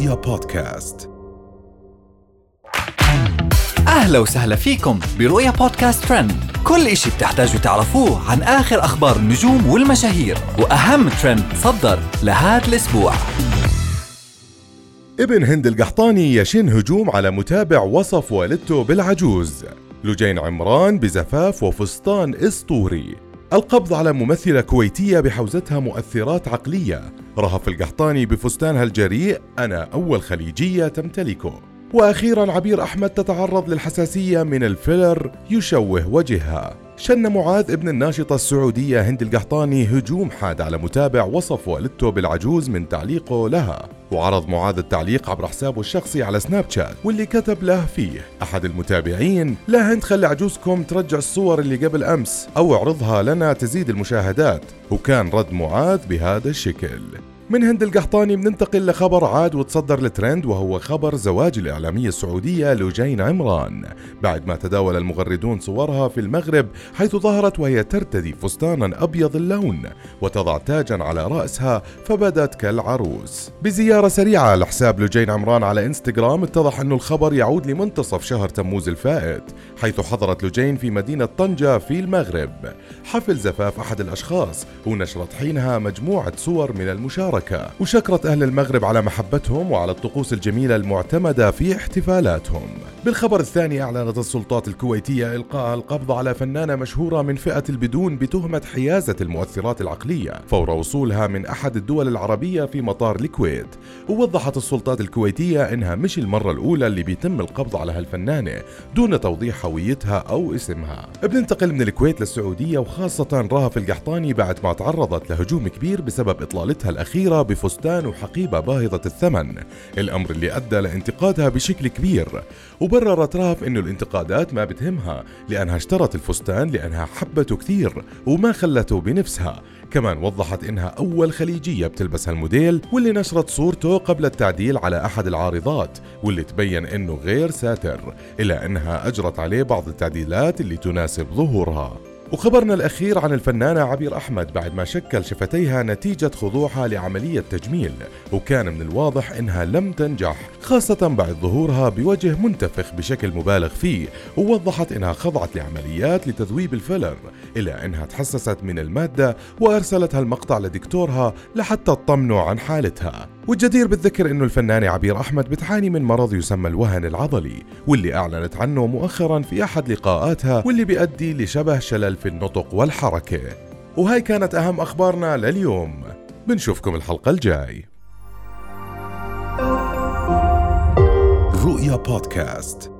رؤيا بودكاست. أهلا وسهلا فيكم برؤيا بودكاست ترند. كل إشي بتحتاجوا تعرفوه عن آخر أخبار النجوم والمشاهير وأهم ترند صدر لهذا الأسبوع. ابن هند القحطاني يشن هجوم على متابع وصف والدته بالعجوز. لجين عمران بزفاف وفستان إسطوري. القبض على ممثلة كويتية بحوزتها مؤثرات عقلية. رهف القحطاني بفستانها الجريء أنا أول خليجية تمتلكه. وأخيرا عبير أحمد تتعرض للحساسية من الفيلر يشوه وجهها. شن معاذ ابن الناشطة السعودية هند القحطاني هجوم حاد على متابع وصف والدته بالعجوز من تعليقه لها. وعرض معاذ التعليق عبر حسابه الشخصي على سناب شات واللي كتب له فيه أحد المتابعين لا هند خلي عجوزكم ترجع الصور اللي قبل أمس أو اعرضها لنا تزيد المشاهدات وكان رد معاذ بهذا الشكل. من هند القحطاني بننتقل لخبر عاد وتصدر الترند وهو خبر زواج الإعلامية السعودية لجين عمران. بعد ما تداول المغردون صورها في المغرب حيث ظهرت وهي ترتدي فستانا أبيض اللون وتضع تاجا على رأسها فبدت كالعروس. بزيارة سريعة لحساب لجين عمران على إنستغرام اتضح أن الخبر يعود لمنتصف شهر تموز الفائت حيث حضرت لجين في مدينة طنجة في المغرب. حفل زفاف أحد الأشخاص ونشرت حينها مجموعة صور من المشاركة. المشاركة. وشكرت أهل المغرب على محبتهم وعلى الطقوس الجميلة المعتمدة في احتفالاتهم. بالخبر الثاني أعلنت السلطات الكويتية إلقاء القبض على فنانة مشهورة من فئة البدون بتهمة حيازة المؤثرات العقلية. فور وصولها من أحد الدول العربية في مطار الكويت ووضحت السلطات الكويتية إنها مش المرة الأولى اللي بيتم القبض على هالفنانة دون توضيح هويتها أو اسمها. بننتقل من الكويت للسعودية وخاصة رهف القحطاني بعد ما تعرضت لهجوم كبير بسبب إطلالتها الأخيرة بفستان وحقيبة باهظة الثمن. الأمر اللي أدى لانتقادها بشكل كبير. وبررت رهف إنه الانتقادات ما بتهمها لأنها اشترت الفستان لأنها حبته كثير وما خلته بنفسها. كمان وضحت إنها أول خليجية بتلبس هالموديل واللي نشرت صورته قبل التعديل على أحد العارضات واللي تبين إنه غير ساتر إلا إنها أجرت عليه بعض التعديلات اللي تناسب ظهورها. وخبرنا الأخير عن الفنانة عبير أحمد بعد ما شكل شفتيها نتيجة خضوعها لعملية تجميل وكان من الواضح إنها لم تنجح خاصة بعد ظهورها بوجه منتفخ بشكل مبالغ فيه ووضحت إنها خضعت لعمليات لتذويب الفيلر إلى أنها تحسست من المادة وأرسلت هالمقطع لدكتورها لحتى تطمنوا عن حالتها. والجدير بالذكر إنه الفنانة عبير أحمد بتعاني من مرض يسمى الوهن العضلي واللي أعلنت عنه مؤخرا في أحد لقاءاتها واللي بيؤدي لشبه شلل في النطق والحركة. وهاي كانت أهم أخبارنا لليوم. بنشوفكم الحلقة الجاي. رؤيا بودكاست.